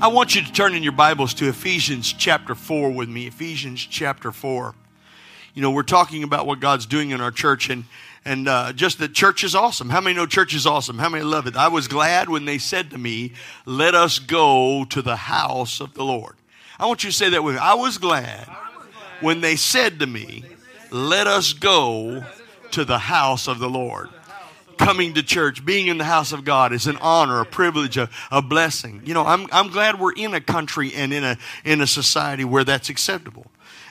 I want you to turn in your Bibles to Ephesians chapter 4 with me. Ephesians chapter 4. You know, we're talking about what God's doing in our church and and uh, just that church is awesome. How many know church is awesome? How many love it? I was glad when they said to me, Let us go to the house of the Lord. I want you to say that with me. I was glad when they said to me, Let us go to the house of the Lord coming to church, being in the house of God is an honor, a privilege, a, a blessing. You know, I'm, I'm glad we're in a country and in a, in a society where that's acceptable.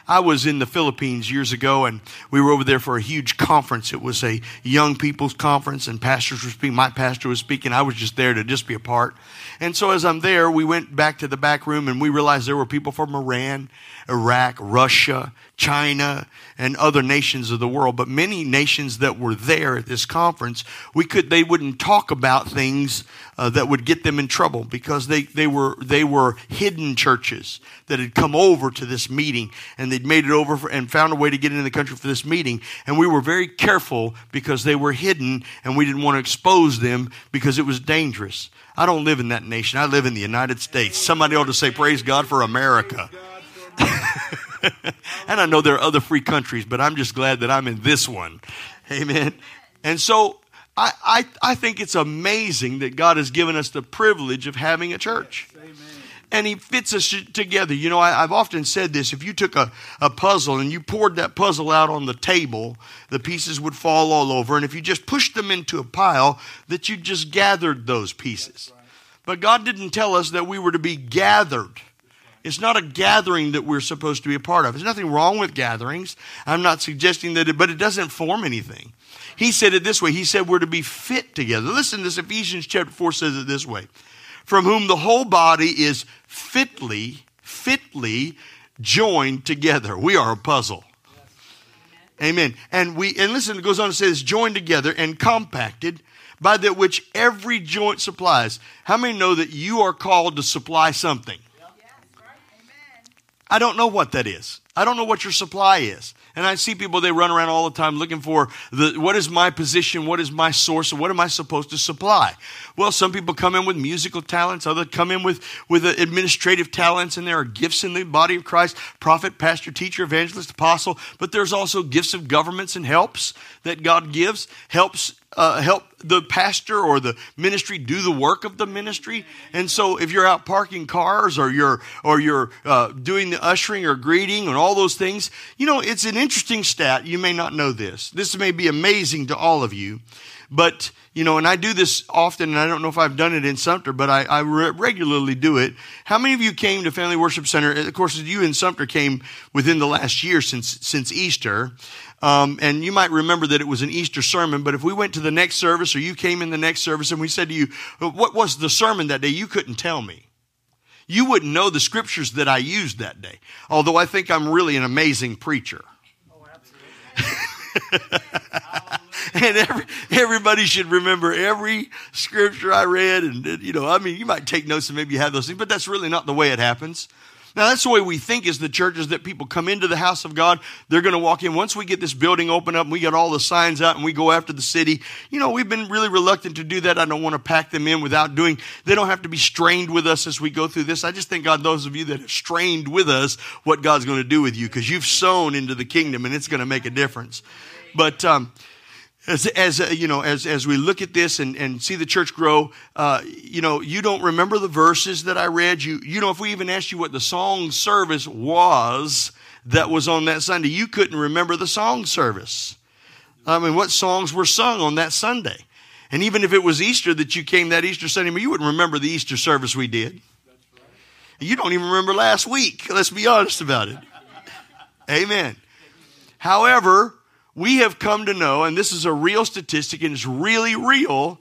I was in the Philippines years ago, and we were over there for a huge conference. It was a young people's conference, and pastors were speaking. My pastor was speaking. I was just there to just be a part. And so, as I'm there, we went back to the back room, and we realized there were people from Iran, Iraq, Russia, China, and other nations of the world. But many nations that were there at this conference, we could they wouldn't talk about things uh, that would get them in trouble because they, they were they were hidden churches that had come over to this meeting and they'd made it over for, and found a way to get into the country for this meeting. And we were very careful because they were hidden and we didn't want to expose them because it was dangerous. I don't live in that nation. I live in the United States. Somebody ought to say, Praise God for America. and I know there are other free countries, but I'm just glad that I'm in this one. Amen. And so I, I, I think it's amazing that God has given us the privilege of having a church. And he fits us together. You know, I, have often said this if you took a, a puzzle and you poured that puzzle out on the table, the pieces would fall all over. And if you just pushed them into a pile, that you just gathered those pieces. But God didn't tell us that we were to be gathered. It's not a gathering that we're supposed to be a part of. There's nothing wrong with gatherings. I'm not suggesting that it, but it doesn't form anything. He said it this way. He said we're to be fit together. Listen, this Ephesians chapter 4 says it this way. From whom the whole body is fitly, fitly joined together. We are a puzzle. Amen. And we and listen, it goes on to say this joined together and compacted by that which every joint supplies. How many know that you are called to supply something? I don't know what that is. I don't know what your supply is. And I see people, they run around all the time looking for the, what is my position? What is my source? What am I supposed to supply? Well, some people come in with musical talents. Others come in with, with administrative talents. And there are gifts in the body of Christ prophet, pastor, teacher, evangelist, apostle. But there's also gifts of governments and helps that God gives. Helps uh, help the pastor or the ministry do the work of the ministry. And so, if you're out parking cars or you're or you're uh, doing the ushering or greeting and all those things, you know it's an interesting stat. You may not know this. This may be amazing to all of you, but you know, and I do this often, and I don't know if I've done it in Sumter, but I, I re- regularly do it. How many of you came to Family Worship Center? Of course, you in Sumter came within the last year since since Easter. Um, and you might remember that it was an Easter sermon, but if we went to the next service or you came in the next service and we said to you, What was the sermon that day? You couldn't tell me. You wouldn't know the scriptures that I used that day. Although I think I'm really an amazing preacher. Oh, absolutely. and every, everybody should remember every scripture I read. And, you know, I mean, you might take notes and maybe you have those things, but that's really not the way it happens. Now, that's the way we think is the church is that people come into the house of God. They're going to walk in. Once we get this building open up and we get all the signs out and we go after the city, you know, we've been really reluctant to do that. I don't want to pack them in without doing, they don't have to be strained with us as we go through this. I just thank God, those of you that have strained with us, what God's going to do with you because you've sown into the kingdom and it's going to make a difference. But, um, as, as uh, you know, as, as we look at this and, and see the church grow, uh, you know, you don't remember the verses that I read. You, you know, if we even asked you what the song service was that was on that Sunday, you couldn't remember the song service. I mean, what songs were sung on that Sunday? And even if it was Easter that you came that Easter Sunday, you wouldn't remember the Easter service we did. You don't even remember last week. Let's be honest about it. Amen. However, we have come to know, and this is a real statistic and it's really real,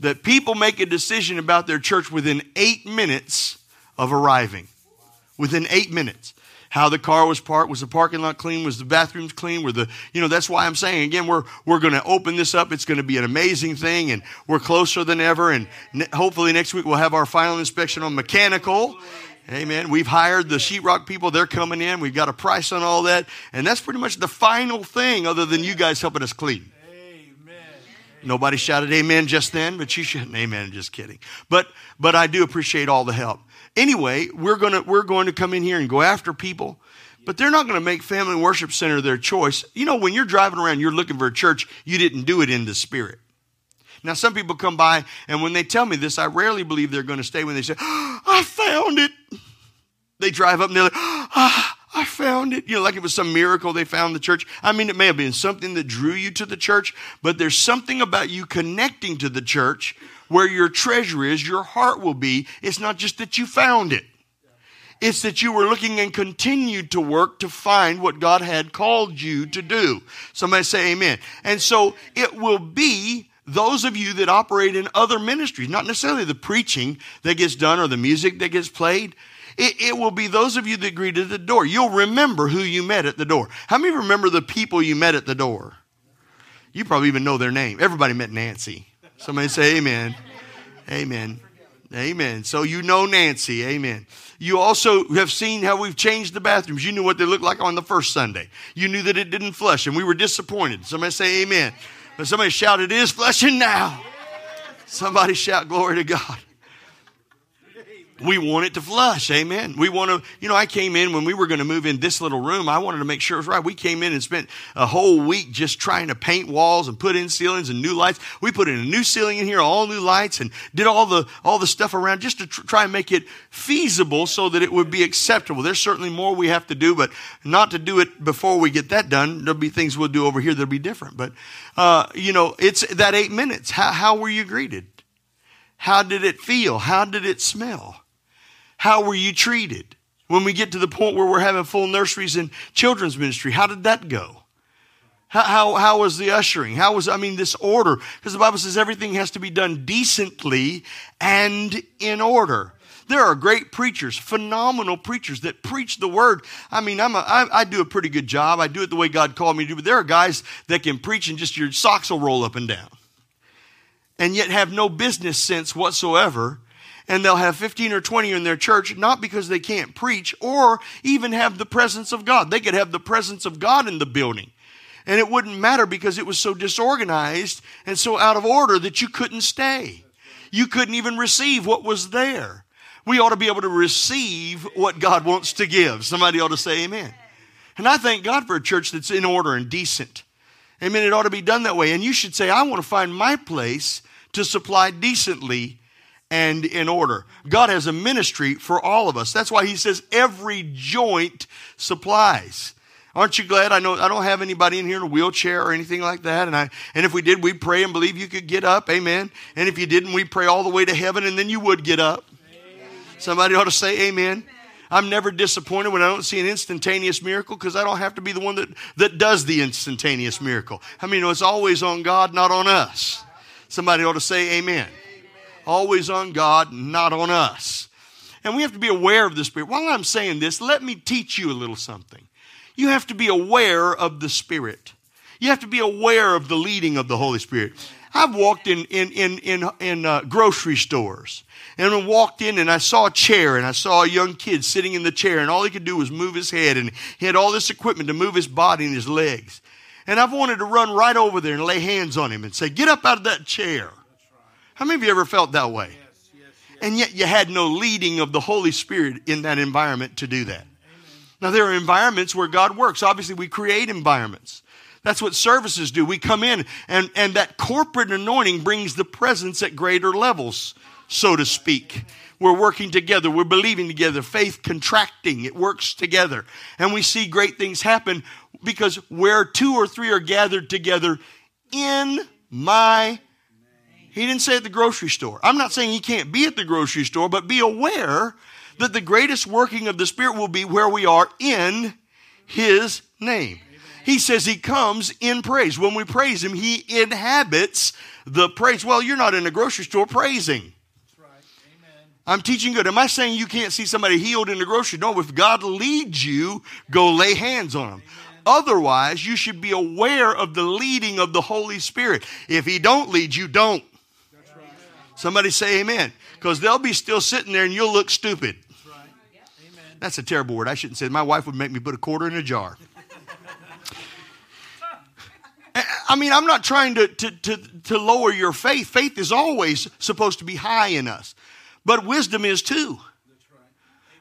that people make a decision about their church within eight minutes of arriving. Within eight minutes. How the car was parked, was the parking lot clean, was the bathrooms clean, were the, you know, that's why I'm saying again, we're, we're going to open this up. It's going to be an amazing thing and we're closer than ever. And ne- hopefully next week we'll have our final inspection on mechanical Amen. We've hired the sheetrock people. They're coming in. We've got a price on all that. And that's pretty much the final thing other than you guys helping us clean. Amen. Nobody shouted amen just then, but you shouldn't amen, just kidding. But but I do appreciate all the help. Anyway, we're gonna we're going to come in here and go after people, but they're not going to make Family Worship Center their choice. You know, when you're driving around, you're looking for a church, you didn't do it in the spirit. Now, some people come by, and when they tell me this, I rarely believe they're going to stay when they say, oh, I found it. They drive up and they're like, oh, I found it. You know, like it was some miracle they found the church. I mean, it may have been something that drew you to the church, but there's something about you connecting to the church where your treasure is, your heart will be. It's not just that you found it. It's that you were looking and continued to work to find what God had called you to do. Somebody say amen. And so it will be those of you that operate in other ministries, not necessarily the preaching that gets done or the music that gets played, it, it, will be those of you that greeted the door. You'll remember who you met at the door. How many remember the people you met at the door? You probably even know their name. Everybody met Nancy. Somebody say amen. Amen. Amen. So you know Nancy. Amen. You also have seen how we've changed the bathrooms. You knew what they looked like on the first Sunday. You knew that it didn't flush, and we were disappointed. Somebody say amen. But somebody shout, It is flushing now. Somebody shout, Glory to God we want it to flush. Amen. We want to, you know, I came in when we were going to move in this little room. I wanted to make sure it was right. We came in and spent a whole week just trying to paint walls and put in ceilings and new lights. We put in a new ceiling in here, all new lights and did all the, all the stuff around just to tr- try and make it feasible so that it would be acceptable. There's certainly more we have to do, but not to do it before we get that done. There'll be things we'll do over here that'll be different. But, uh, you know, it's that eight minutes. How, how were you greeted? How did it feel? How did it smell? How were you treated? When we get to the point where we're having full nurseries and children's ministry, how did that go? How, how, how was the ushering? How was, I mean, this order? Because the Bible says everything has to be done decently and in order. There are great preachers, phenomenal preachers that preach the word. I mean, I'm a, I, I do a pretty good job. I do it the way God called me to do, but there are guys that can preach and just your socks will roll up and down and yet have no business sense whatsoever and they'll have 15 or 20 in their church, not because they can't preach or even have the presence of God. They could have the presence of God in the building. And it wouldn't matter because it was so disorganized and so out of order that you couldn't stay. You couldn't even receive what was there. We ought to be able to receive what God wants to give. Somebody ought to say amen. And I thank God for a church that's in order and decent. Amen. It ought to be done that way. And you should say, I want to find my place to supply decently and in order. God has a ministry for all of us. That's why he says every joint supplies. Aren't you glad? I know I don't have anybody in here in a wheelchair or anything like that. And I and if we did, we'd pray and believe you could get up. Amen. And if you didn't, we'd pray all the way to heaven and then you would get up. Amen. Somebody ought to say amen. I'm never disappointed when I don't see an instantaneous miracle because I don't have to be the one that, that does the instantaneous miracle. I mean, it's always on God, not on us. Somebody ought to say amen always on God, not on us. And we have to be aware of the Spirit. While I'm saying this, let me teach you a little something. You have to be aware of the Spirit. You have to be aware of the leading of the Holy Spirit. I've walked in in in in, in uh, grocery stores and I walked in and I saw a chair and I saw a young kid sitting in the chair and all he could do was move his head and he had all this equipment to move his body and his legs. And I've wanted to run right over there and lay hands on him and say, "Get up out of that chair." How many of you ever felt that way? Yes, yes, yes. And yet you had no leading of the Holy Spirit in that environment to do that. Amen. Now, there are environments where God works. Obviously, we create environments. That's what services do. We come in, and, and that corporate anointing brings the presence at greater levels, so to speak. We're working together, we're believing together, faith contracting, it works together. And we see great things happen because where two or three are gathered together in my he didn't say at the grocery store. I'm not saying he can't be at the grocery store, but be aware that the greatest working of the Spirit will be where we are in his name. He says he comes in praise. When we praise him, he inhabits the praise. Well, you're not in a grocery store praising. I'm teaching good. Am I saying you can't see somebody healed in the grocery? No, if God leads you, go lay hands on them. Otherwise, you should be aware of the leading of the Holy Spirit. If he don't lead you, don't. Somebody say amen. Because they'll be still sitting there and you'll look stupid. That's. That's a terrible word. I shouldn't say it. My wife would make me put a quarter in a jar. I I mean, I'm not trying to, to, to, to lower your faith. Faith is always supposed to be high in us, but wisdom is too.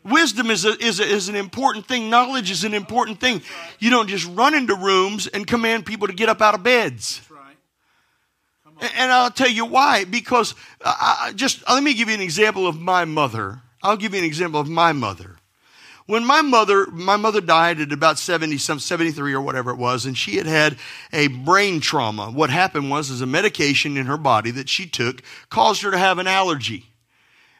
Wisdom is, a, is, a, is an important thing. Knowledge is an important thing. You don't just run into rooms and command people to get up out of beds. And I'll tell you why. Because uh, I, just uh, let me give you an example of my mother. I'll give you an example of my mother. When my mother, my mother died at about 70, some 73 or whatever it was, and she had had a brain trauma. What happened was, is a medication in her body that she took caused her to have an allergy.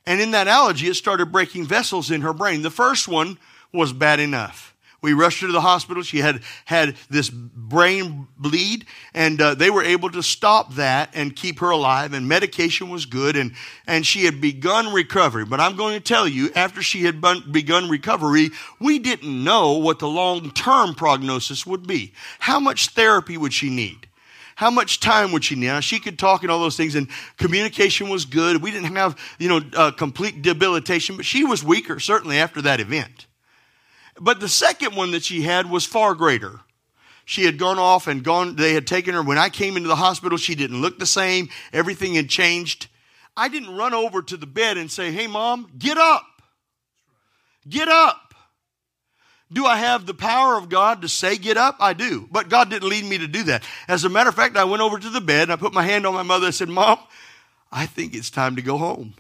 And in that allergy, it started breaking vessels in her brain. The first one was bad enough. We rushed her to the hospital. She had had this brain bleed, and uh, they were able to stop that and keep her alive. And medication was good, and and she had begun recovery. But I'm going to tell you, after she had begun recovery, we didn't know what the long term prognosis would be. How much therapy would she need? how much time would she need? Now, she could talk and all those things, and communication was good. We didn't have, you know, uh, complete debilitation, but she was weaker, certainly after that event. But the second one that she had was far greater. She had gone off and gone, they had taken her. When I came into the hospital, she didn't look the same. Everything had changed. I didn't run over to the bed and say, Hey, mom, get up. Get up. Do I have the power of God to say get up? I do. But God didn't lead me to do that. As a matter of fact, I went over to the bed and I put my hand on my mother and said, Mom, I think it's time to go home.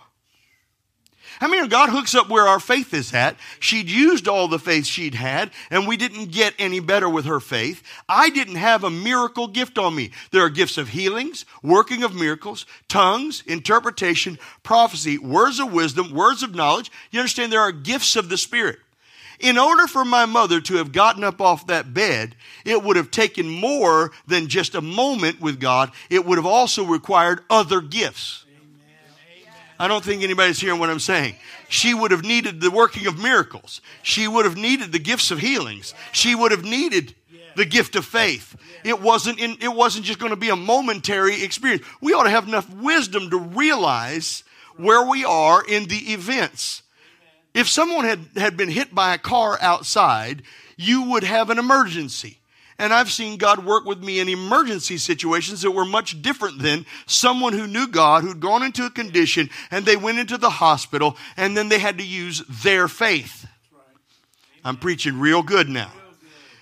I mean, God hooks up where our faith is at. She'd used all the faith she'd had, and we didn't get any better with her faith. I didn't have a miracle gift on me. There are gifts of healings, working of miracles, tongues, interpretation, prophecy, words of wisdom, words of knowledge. You understand, there are gifts of the Spirit. In order for my mother to have gotten up off that bed, it would have taken more than just a moment with God. It would have also required other gifts. I don't think anybody's hearing what I'm saying. She would have needed the working of miracles. She would have needed the gifts of healings. She would have needed the gift of faith. It wasn't in, it wasn't just going to be a momentary experience. We ought to have enough wisdom to realize where we are in the events. If someone had, had been hit by a car outside, you would have an emergency. And I've seen God work with me in emergency situations that were much different than someone who knew God, who'd gone into a condition and they went into the hospital and then they had to use their faith. I'm preaching real good now.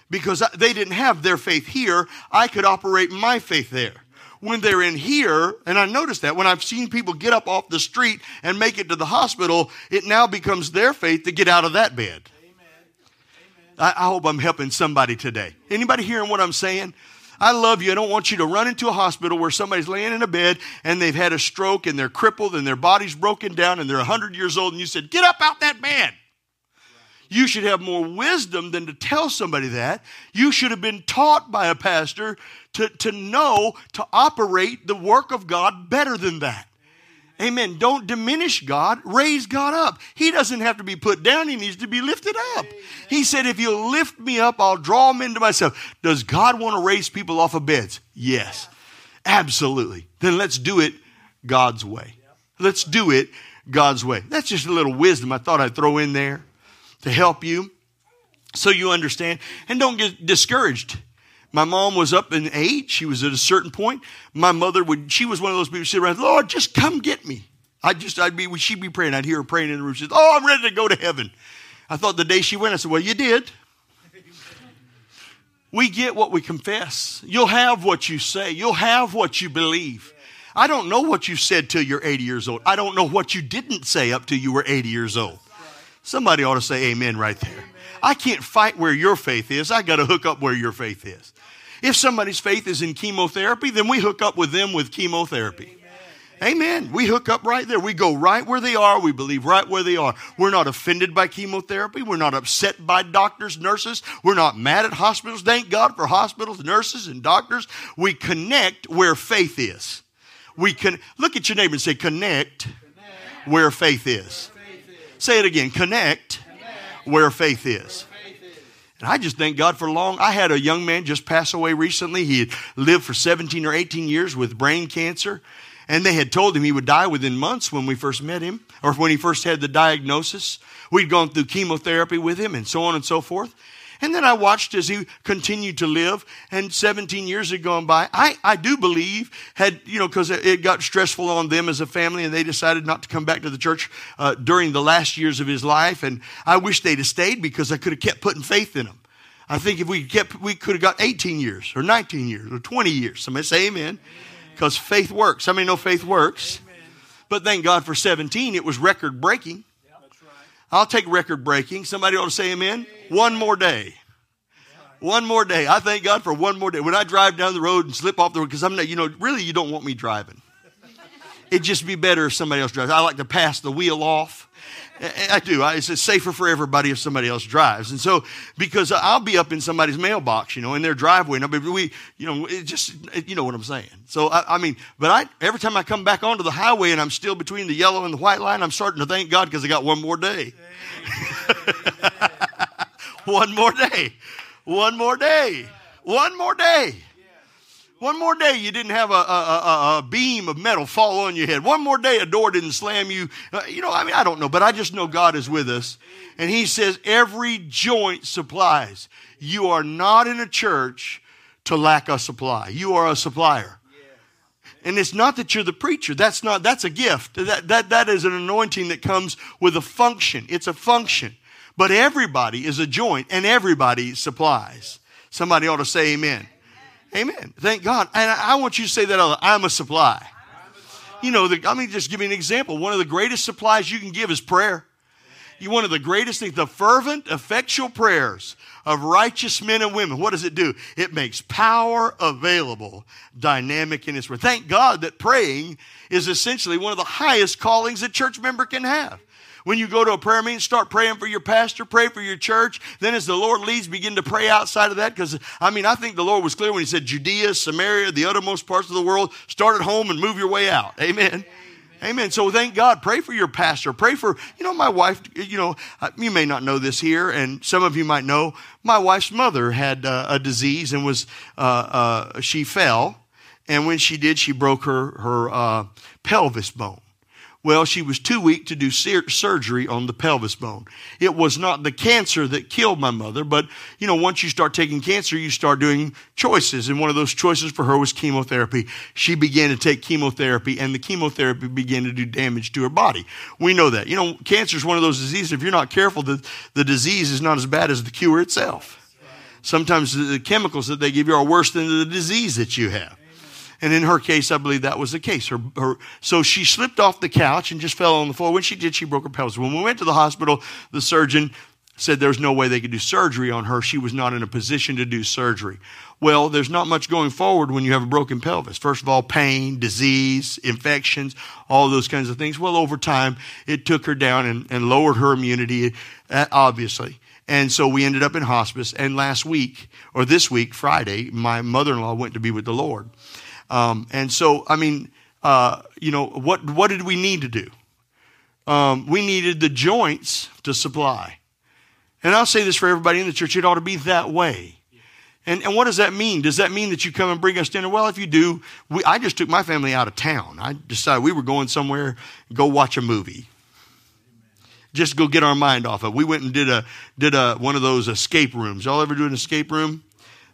Because they didn't have their faith here, I could operate my faith there. When they're in here, and I noticed that when I've seen people get up off the street and make it to the hospital, it now becomes their faith to get out of that bed. I, I hope I'm helping somebody today. Anybody hearing what I'm saying? I love you. I don't want you to run into a hospital where somebody's laying in a bed and they've had a stroke and they're crippled and their body's broken down and they're 100 years old and you said, Get up out that bed. You should have more wisdom than to tell somebody that. You should have been taught by a pastor to, to know to operate the work of God better than that. Amen. Don't diminish God, raise God up. He doesn't have to be put down, He needs to be lifted up. He said, If you lift me up, I'll draw them into myself. Does God want to raise people off of beds? Yes, absolutely. Then let's do it God's way. Let's do it God's way. That's just a little wisdom I thought I'd throw in there to help you so you understand. And don't get discouraged. My mom was up in age. She was at a certain point. My mother would, she was one of those people who sit around, Lord, just come get me. I just, I'd be, she'd be praying. I'd hear her praying in the room. She said, Oh, I'm ready to go to heaven. I thought the day she went, I said, Well, you did. We get what we confess. You'll have what you say. You'll have what you believe. I don't know what you said till you're 80 years old. I don't know what you didn't say up till you were 80 years old. Somebody ought to say amen right there. I can't fight where your faith is. I got to hook up where your faith is. If somebody's faith is in chemotherapy, then we hook up with them with chemotherapy. Amen. We hook up right there. We go right where they are. We believe right where they are. We're not offended by chemotherapy. We're not upset by doctors, nurses. We're not mad at hospitals. Thank God for hospitals, nurses, and doctors. We connect where faith is. We can look at your neighbor and say, connect, connect. Where, faith where faith is. Say it again. Connect, connect. Where faith is. And I just thank God for long. I had a young man just pass away recently. He had lived for 17 or 18 years with brain cancer. And they had told him he would die within months when we first met him, or when he first had the diagnosis. We'd gone through chemotherapy with him and so on and so forth. And then I watched as he continued to live, and 17 years had gone by. I, I do believe had, you know, because it got stressful on them as a family, and they decided not to come back to the church uh, during the last years of his life. And I wish they'd have stayed because I could have kept putting faith in them. I think if we kept, we could have got 18 years or 19 years or 20 years. Somebody say amen. Because faith works. How many know faith works? Amen. But thank God for 17, it was record breaking. I'll take record breaking. Somebody ought to say amen. One more day. One more day. I thank God for one more day. When I drive down the road and slip off the road, because I'm not, you know, really, you don't want me driving. It'd just be better if somebody else drives. I like to pass the wheel off. I do. It's safer for everybody if somebody else drives. And so, because I'll be up in somebody's mailbox, you know, in their driveway, and I'll be, we, you know, it just, you know what I'm saying. So, I, I, mean, but I, every time I come back onto the highway and I'm still between the yellow and the white line, I'm starting to thank God because I got one more day. one more day. One more day. One more day. One more day you didn't have a, a, a, a, beam of metal fall on your head. One more day a door didn't slam you. Uh, you know, I mean, I don't know, but I just know God is with us. And He says, every joint supplies. You are not in a church to lack a supply. You are a supplier. And it's not that you're the preacher. That's not, that's a gift. That, that, that is an anointing that comes with a function. It's a function. But everybody is a joint and everybody supplies. Somebody ought to say amen. Amen. Thank God. And I, want you to say that I'm a supply. You know, the, let me just give you an example. One of the greatest supplies you can give is prayer. You one of the greatest things, the fervent, effectual prayers of righteous men and women. What does it do? It makes power available, dynamic in its word. Thank God that praying is essentially one of the highest callings a church member can have. When you go to a prayer meeting, start praying for your pastor, pray for your church. Then, as the Lord leads, begin to pray outside of that. Because, I mean, I think the Lord was clear when He said Judea, Samaria, the uttermost parts of the world, start at home and move your way out. Amen. Amen. So thank God. Pray for your pastor. Pray for, you know, my wife, you know, uh, you may not know this here, and some of you might know, my wife's mother had uh, a disease and was, uh, uh, she fell. And when she did, she broke her, her uh, pelvis bone. Well, she was too weak to do surgery on the pelvis bone. It was not the cancer that killed my mother, but you know, once you start taking cancer, you start doing choices. And one of those choices for her was chemotherapy. She began to take chemotherapy and the chemotherapy began to do damage to her body. We know that. You know, cancer is one of those diseases. If you're not careful, the, the disease is not as bad as the cure itself. Sometimes the chemicals that they give you are worse than the disease that you have. And in her case, I believe that was the case. Her, her, so she slipped off the couch and just fell on the floor. When she did, she broke her pelvis. When we went to the hospital, the surgeon said there's no way they could do surgery on her. She was not in a position to do surgery. Well, there's not much going forward when you have a broken pelvis. First of all, pain, disease, infections, all those kinds of things. Well, over time, it took her down and, and lowered her immunity, uh, obviously. And so we ended up in hospice. And last week, or this week, Friday, my mother in law went to be with the Lord. Um, and so, I mean, uh, you know, what, what did we need to do? Um, we needed the joints to supply. And I'll say this for everybody in the church, it ought to be that way. And, and what does that mean? Does that mean that you come and bring us dinner? Well, if you do, we, I just took my family out of town. I decided we were going somewhere, go watch a movie. Just go get our mind off it. We went and did a did a one of those escape rooms. Y'all ever do an escape room?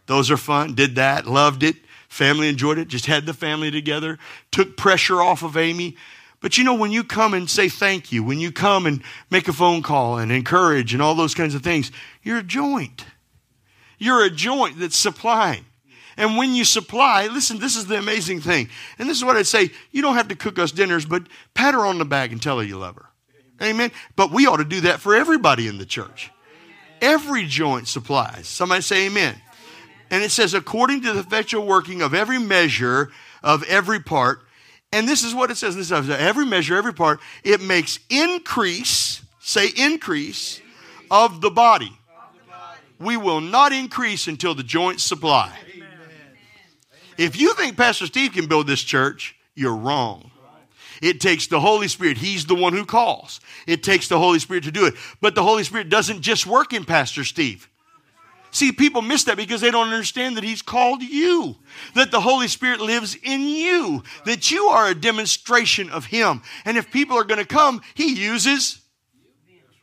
Those are fun. Did that, loved it. Family enjoyed it, just had the family together, took pressure off of Amy. But you know, when you come and say thank you, when you come and make a phone call and encourage and all those kinds of things, you're a joint. You're a joint that's supplying. And when you supply, listen, this is the amazing thing. And this is what I'd say you don't have to cook us dinners, but pat her on the back and tell her you love her. Amen. Amen. But we ought to do that for everybody in the church. Every joint supplies. Somebody say amen. And it says, according to the effectual working of every measure of every part. And this is what it says. This is every measure, every part, it makes increase, say increase, of the body. We will not increase until the joints supply. If you think Pastor Steve can build this church, you're wrong. It takes the Holy Spirit. He's the one who calls. It takes the Holy Spirit to do it. But the Holy Spirit doesn't just work in Pastor Steve. See, people miss that because they don't understand that He's called you, that the Holy Spirit lives in you, that you are a demonstration of Him. And if people are going to come, He uses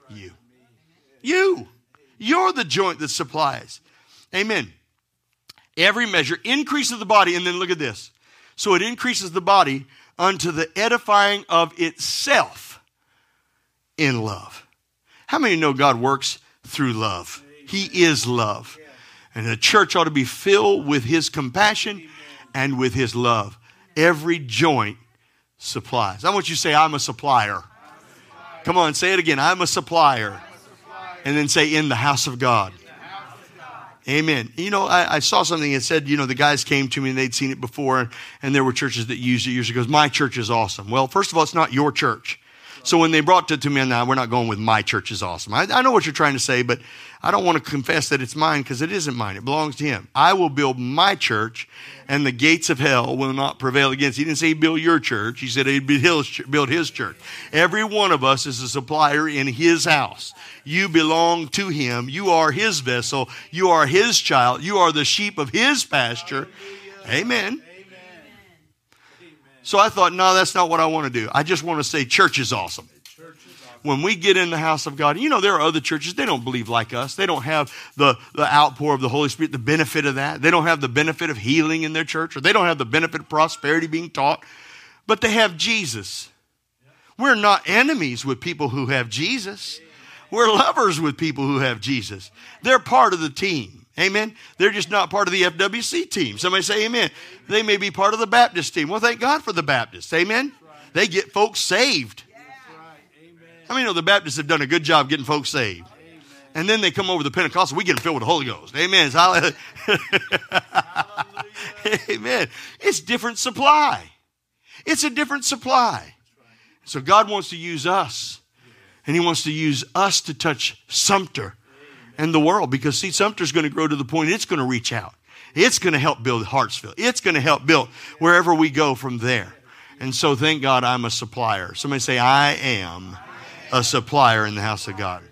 you. You. You're the joint that supplies. Amen. Every measure increases the body, and then look at this. So it increases the body unto the edifying of itself in love. How many know God works through love? He is love. And the church ought to be filled with His compassion and with His love. Every joint supplies. I want you to say, I'm a supplier. Come on, say it again. I'm a supplier. And then say, in the house of God. Amen. You know, I, I, saw something that said, you know, the guys came to me and they'd seen it before, and, and there were churches that used it years ago. My church is awesome. Well, first of all, it's not your church. So when they brought it to me, and now we're not going with my church is awesome. I, I know what you're trying to say, but I don't want to confess that it's mine because it isn't mine. It belongs to him. I will build my church, and the gates of hell will not prevail against. He didn't say build your church. He said he'd build his church. Every one of us is a supplier in his house. You belong to him. You are his vessel. You are his child. You are the sheep of his pasture. Amen. So I thought, no, that's not what I want to do. I just want to say church is awesome. When we get in the house of God, you know, there are other churches, they don't believe like us. They don't have the, the outpour of the Holy Spirit, the benefit of that. They don't have the benefit of healing in their church, or they don't have the benefit of prosperity being taught, but they have Jesus. We're not enemies with people who have Jesus. We're lovers with people who have Jesus. They're part of the team. Amen. They're just not part of the FWC team. Somebody say amen. They may be part of the Baptist team. Well, thank God for the Baptists. Amen. They get folks saved. I mean, know, the Baptists have done a good job getting folks saved. And then they come over the Pentecostal, we get them filled with the Holy Ghost. Amen. Amen. It's different supply. It's a different supply. So God wants to use us. And He wants to use us to touch Sumter and the world because see, Sumter's going to grow to the point it's going to reach out. It's going to help build Hartsville. It's going to help build wherever we go from there. And so thank God I'm a supplier. Somebody say, I am a supplier in the house of God.